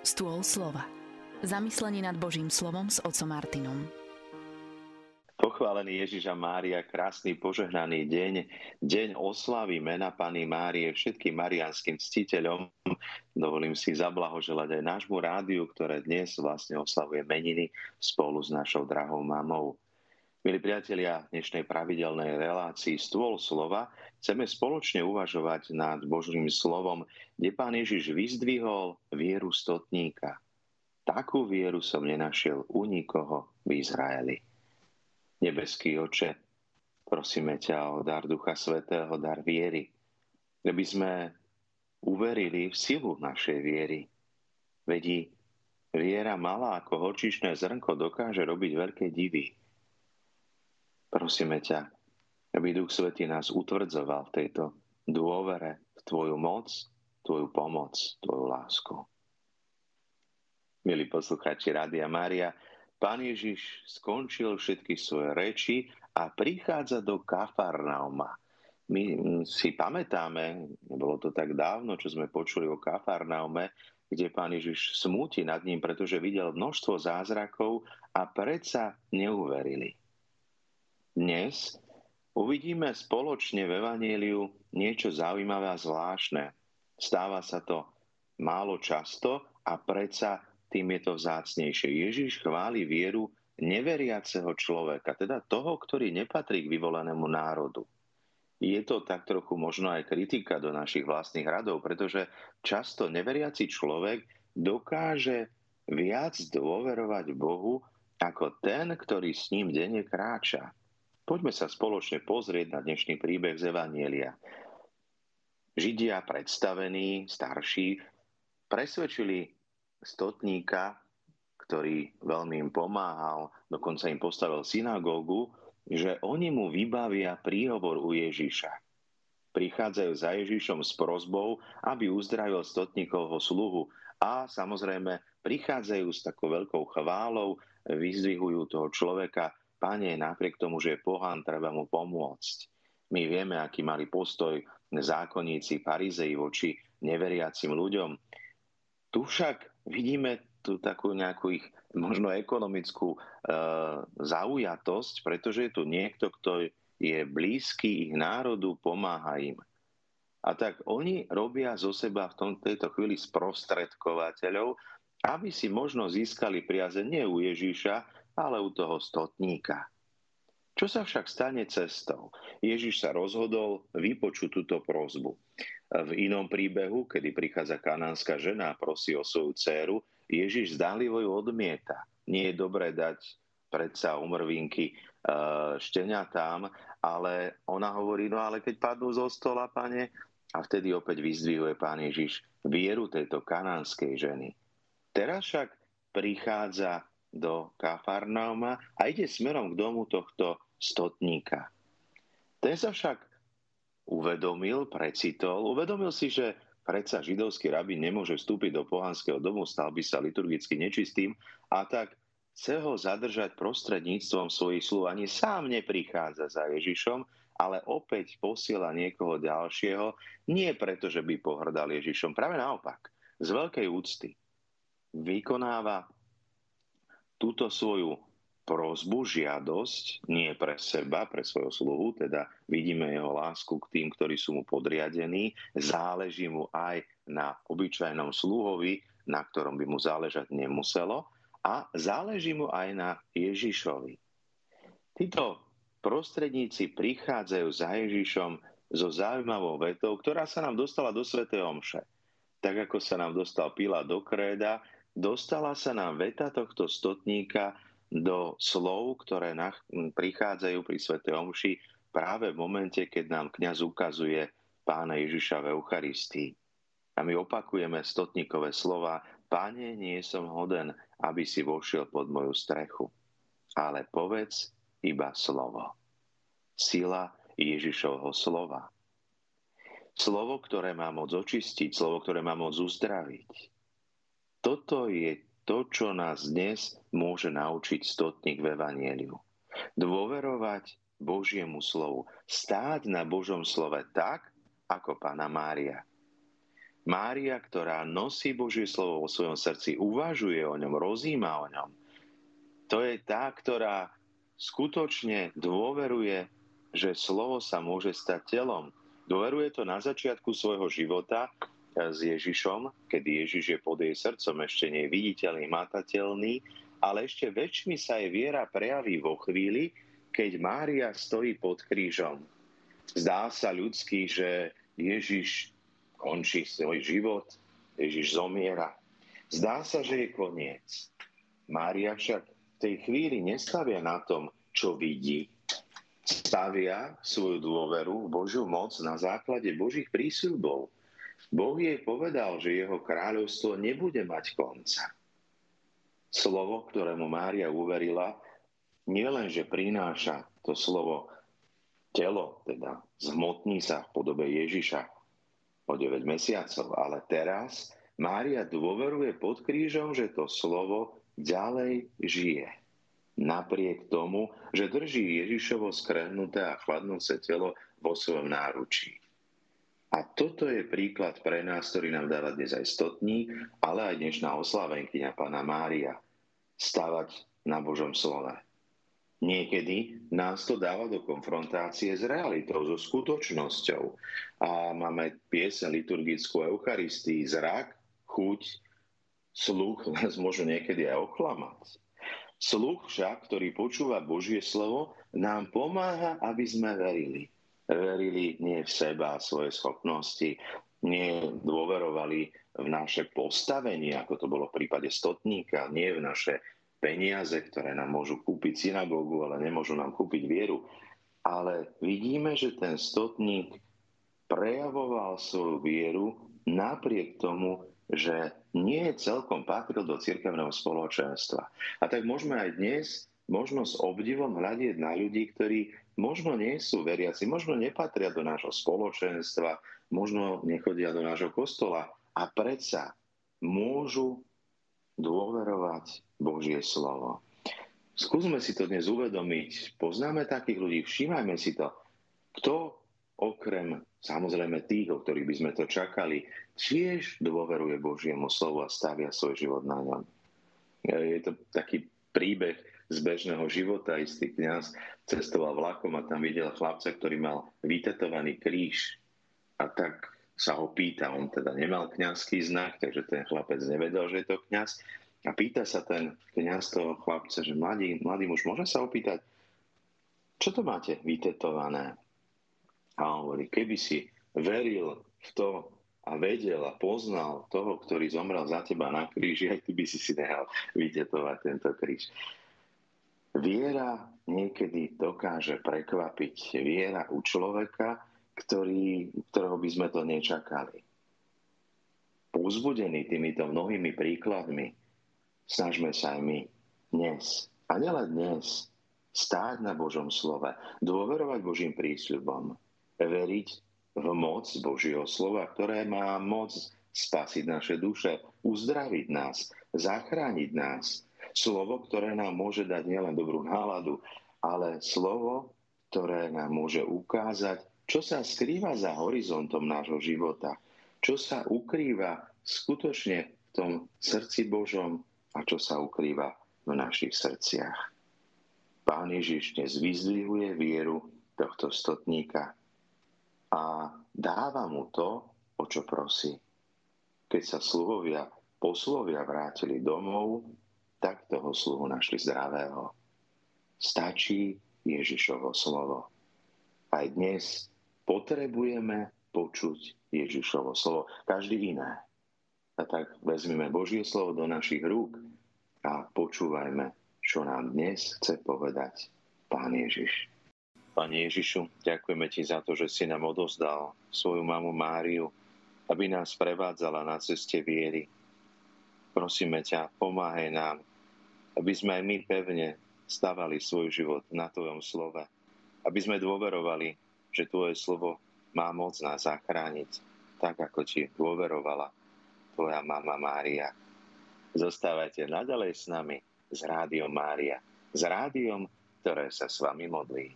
Stôl slova. Zamyslenie nad Božím slovom s otcom Martinom. Pochválený Ježiša Mária, krásny požehnaný deň, deň oslavy mena Pany Márie všetkým marianským ctiteľom. Dovolím si zablahoželať aj nášmu rádiu, ktoré dnes vlastne oslavuje meniny spolu s našou drahou mamou. Milí priatelia, v dnešnej pravidelnej relácii Stôl slova chceme spoločne uvažovať nad Božím slovom, kde pán Ježiš vyzdvihol vieru stotníka. Takú vieru som nenašiel u nikoho v Izraeli. Nebeský oče, prosíme ťa o dar Ducha Svetého, dar viery, aby sme uverili v silu našej viery. Vedí, viera malá ako horčičné zrnko dokáže robiť veľké divy Prosíme ťa, aby Duch Svetý nás utvrdzoval v tejto dôvere v Tvoju moc, Tvoju pomoc, Tvoju lásku. Milí poslucháči Rádia Mária, Pán Ježiš skončil všetky svoje reči a prichádza do Kafarnauma. My si pamätáme, nebolo to tak dávno, čo sme počuli o Kafarnaume, kde pán Ježiš smúti nad ním, pretože videl množstvo zázrakov a predsa neuverili. Dnes uvidíme spoločne v Evangeliu niečo zaujímavé a zvláštne. Stáva sa to málo často a predsa tým je to vzácnejšie. Ježiš chváli vieru neveriaceho človeka, teda toho, ktorý nepatrí k vyvolenému národu. Je to tak trochu možno aj kritika do našich vlastných radov, pretože často neveriaci človek dokáže viac dôverovať Bohu ako ten, ktorý s ním denne kráča. Poďme sa spoločne pozrieť na dnešný príbeh z Evanielia. Židia predstavení, starší, presvedčili stotníka, ktorý veľmi im pomáhal, dokonca im postavil synagógu, že oni mu vybavia príhovor u Ježiša. Prichádzajú za Ježišom s prozbou, aby uzdravil stotníkovho sluhu a samozrejme prichádzajú s takou veľkou chválou, vyzdvihujú toho človeka Pane, napriek tomu, že je pohán, treba mu pomôcť. My vieme, aký mali postoj zákonníci Parizei voči neveriacim ľuďom. Tu však vidíme tu takú nejakú ich možno ekonomickú e, zaujatosť, pretože je tu niekto, kto je blízky ich národu, pomáha im. A tak oni robia zo seba v tom, tejto chvíli sprostredkovateľov, aby si možno získali priaze nie u Ježíša, ale u toho stotníka. Čo sa však stane cestou? Ježiš sa rozhodol vypočuť túto prozbu. V inom príbehu, kedy prichádza kanánska žena a prosí o svoju dceru, Ježiš zdánlivo ju odmieta. Nie je dobré dať predsa umrvinky e, tam, ale ona hovorí, no ale keď padnú zo stola, pane, a vtedy opäť vyzdvihuje pán Ježiš vieru tejto kanánskej ženy. Teraz však prichádza do Kafarnauma a ide smerom k domu tohto stotníka. Ten sa však uvedomil, precitol, uvedomil si, že predsa židovský rabín nemôže vstúpiť do pohanského domu, stal by sa liturgicky nečistým a tak chce ho zadržať prostredníctvom svojich slov. Ani sám neprichádza za Ježišom, ale opäť posiela niekoho ďalšieho, nie preto, že by pohrdal Ježišom, práve naopak, z veľkej úcty. Vykonáva túto svoju prozbu, žiadosť, nie pre seba, pre svojho sluhu, teda vidíme jeho lásku k tým, ktorí sú mu podriadení, záleží mu aj na obyčajnom sluhovi, na ktorom by mu záležať nemuselo, a záleží mu aj na Ježišovi. Títo prostredníci prichádzajú za Ježišom so zaujímavou vetou, ktorá sa nám dostala do Sv. Omše. Tak ako sa nám dostal Pila do kréda, dostala sa nám veta tohto stotníka do slov, ktoré prichádzajú pri Sv. Omši práve v momente, keď nám kňaz ukazuje pána Ježiša v Eucharistii. A my opakujeme stotníkové slova, Pane, nie som hoden, aby si vošiel pod moju strechu, ale povedz iba slovo. Sila Ježišovho slova. Slovo, ktoré má moc očistiť, slovo, ktoré má moc uzdraviť, toto je to, čo nás dnes môže naučiť stotník v Evangeliu. Dôverovať Božiemu slovu. Stáť na Božom slove tak, ako Pána Mária. Mária, ktorá nosí Božie slovo vo svojom srdci, uvažuje o ňom, rozíma o ňom, to je tá, ktorá skutočne dôveruje, že slovo sa môže stať telom. Dôveruje to na začiatku svojho života s Ježišom, keď Ježiš je pod jej srdcom, ešte nie viditeľný, matateľný, ale ešte väčšmi sa jej viera prejaví vo chvíli, keď Mária stojí pod krížom. Zdá sa ľudský, že Ježiš končí svoj život, Ježiš zomiera. Zdá sa, že je koniec. Mária však v tej chvíli nestavia na tom, čo vidí. Stavia svoju dôveru Božiu moc na základe Božích prísľubov. Boh jej povedal, že jeho kráľovstvo nebude mať konca. Slovo, ktorému Mária uverila, nielen, že prináša to slovo telo, teda zhmotní sa v podobe Ježiša, o 9 mesiacov. Ale teraz Mária dôveruje pod krížom, že to slovo ďalej žije. Napriek tomu, že drží Ježišovo skrehnuté a chladnúce telo vo svojom náručí. A toto je príklad pre nás, ktorý nám dáva dnes aj stotník, ale aj dnešná oslavenkyňa Pána Mária. Stavať na Božom slove. Niekedy nás to dáva do konfrontácie s realitou, so skutočnosťou. A máme piesen liturgickú Eucharistii, zrak, chuť, sluch nás môžu niekedy aj oklamať. Sluch však, ktorý počúva Božie slovo, nám pomáha, aby sme verili. Verili nie v seba a svoje schopnosti, nie dôverovali v naše postavenie, ako to bolo v prípade stotníka, nie v naše peniaze, ktoré nám môžu kúpiť synagógu, ale nemôžu nám kúpiť vieru. Ale vidíme, že ten stotník prejavoval svoju vieru napriek tomu, že nie celkom patril do cirkevného spoločenstva. A tak môžeme aj dnes možno s obdivom hľadieť na ľudí, ktorí možno nie sú veriaci, možno nepatria do nášho spoločenstva, možno nechodia do nášho kostola a predsa môžu dôverovať Božie slovo. Skúsme si to dnes uvedomiť. Poznáme takých ľudí, všímajme si to. Kto okrem samozrejme tých, o ktorých by sme to čakali, tiež dôveruje Božiemu slovu a stavia svoj život na ňom. Je to taký príbeh z bežného života. Istý kňaz cestoval vlakom a tam videl chlapca, ktorý mal vytetovaný kríž. A tak sa ho pýta, on teda nemal kňazský znak, takže ten chlapec nevedel, že je to kňaz. A pýta sa ten kniaz toho chlapca, že mladý, mladý muž, môže sa opýtať, čo to máte vytetované? A on hovorí, keby si veril v to a vedel a poznal toho, ktorý zomrel za teba na kríži, aj ty by si si nehal vytetovať tento kríž. Viera niekedy dokáže prekvapiť. Viera u človeka, ktorý, ktorého by sme to nečakali. Pozbudený týmito mnohými príkladmi, snažme sa aj my dnes, a nielen dnes, stáť na Božom slove, dôverovať Božím prísľubom, veriť v moc Božieho slova, ktoré má moc spasiť naše duše, uzdraviť nás, zachrániť nás. Slovo, ktoré nám môže dať nielen dobrú náladu, ale slovo, ktoré nám môže ukázať, čo sa skrýva za horizontom nášho života, čo sa ukrýva skutočne v tom srdci Božom, a čo sa ukrýva v našich srdciach. Pán Ježiš dnes vyzdvihuje vieru tohto stotníka a dáva mu to, o čo prosí. Keď sa sluhovia, poslovia vrátili domov, tak toho sluhu našli zdravého. Stačí Ježišovo slovo. Aj dnes potrebujeme počuť Ježišovo slovo. Každý iné. A tak vezmeme Božie slovo do našich rúk a počúvajme, čo nám dnes chce povedať Pán Ježiš. Pane Ježišu, ďakujeme Ti za to, že si nám odozdal svoju mamu Máriu, aby nás prevádzala na ceste viery. Prosíme ťa, pomáhaj nám, aby sme aj my pevne stavali svoj život na Tvojom slove. Aby sme dôverovali, že Tvoje slovo má moc nás zachrániť, tak ako Ti dôverovala tvoja mama Mária. Zostávajte nadalej s nami s Rádiom Mária. S rádiom, ktoré sa s vami modlí.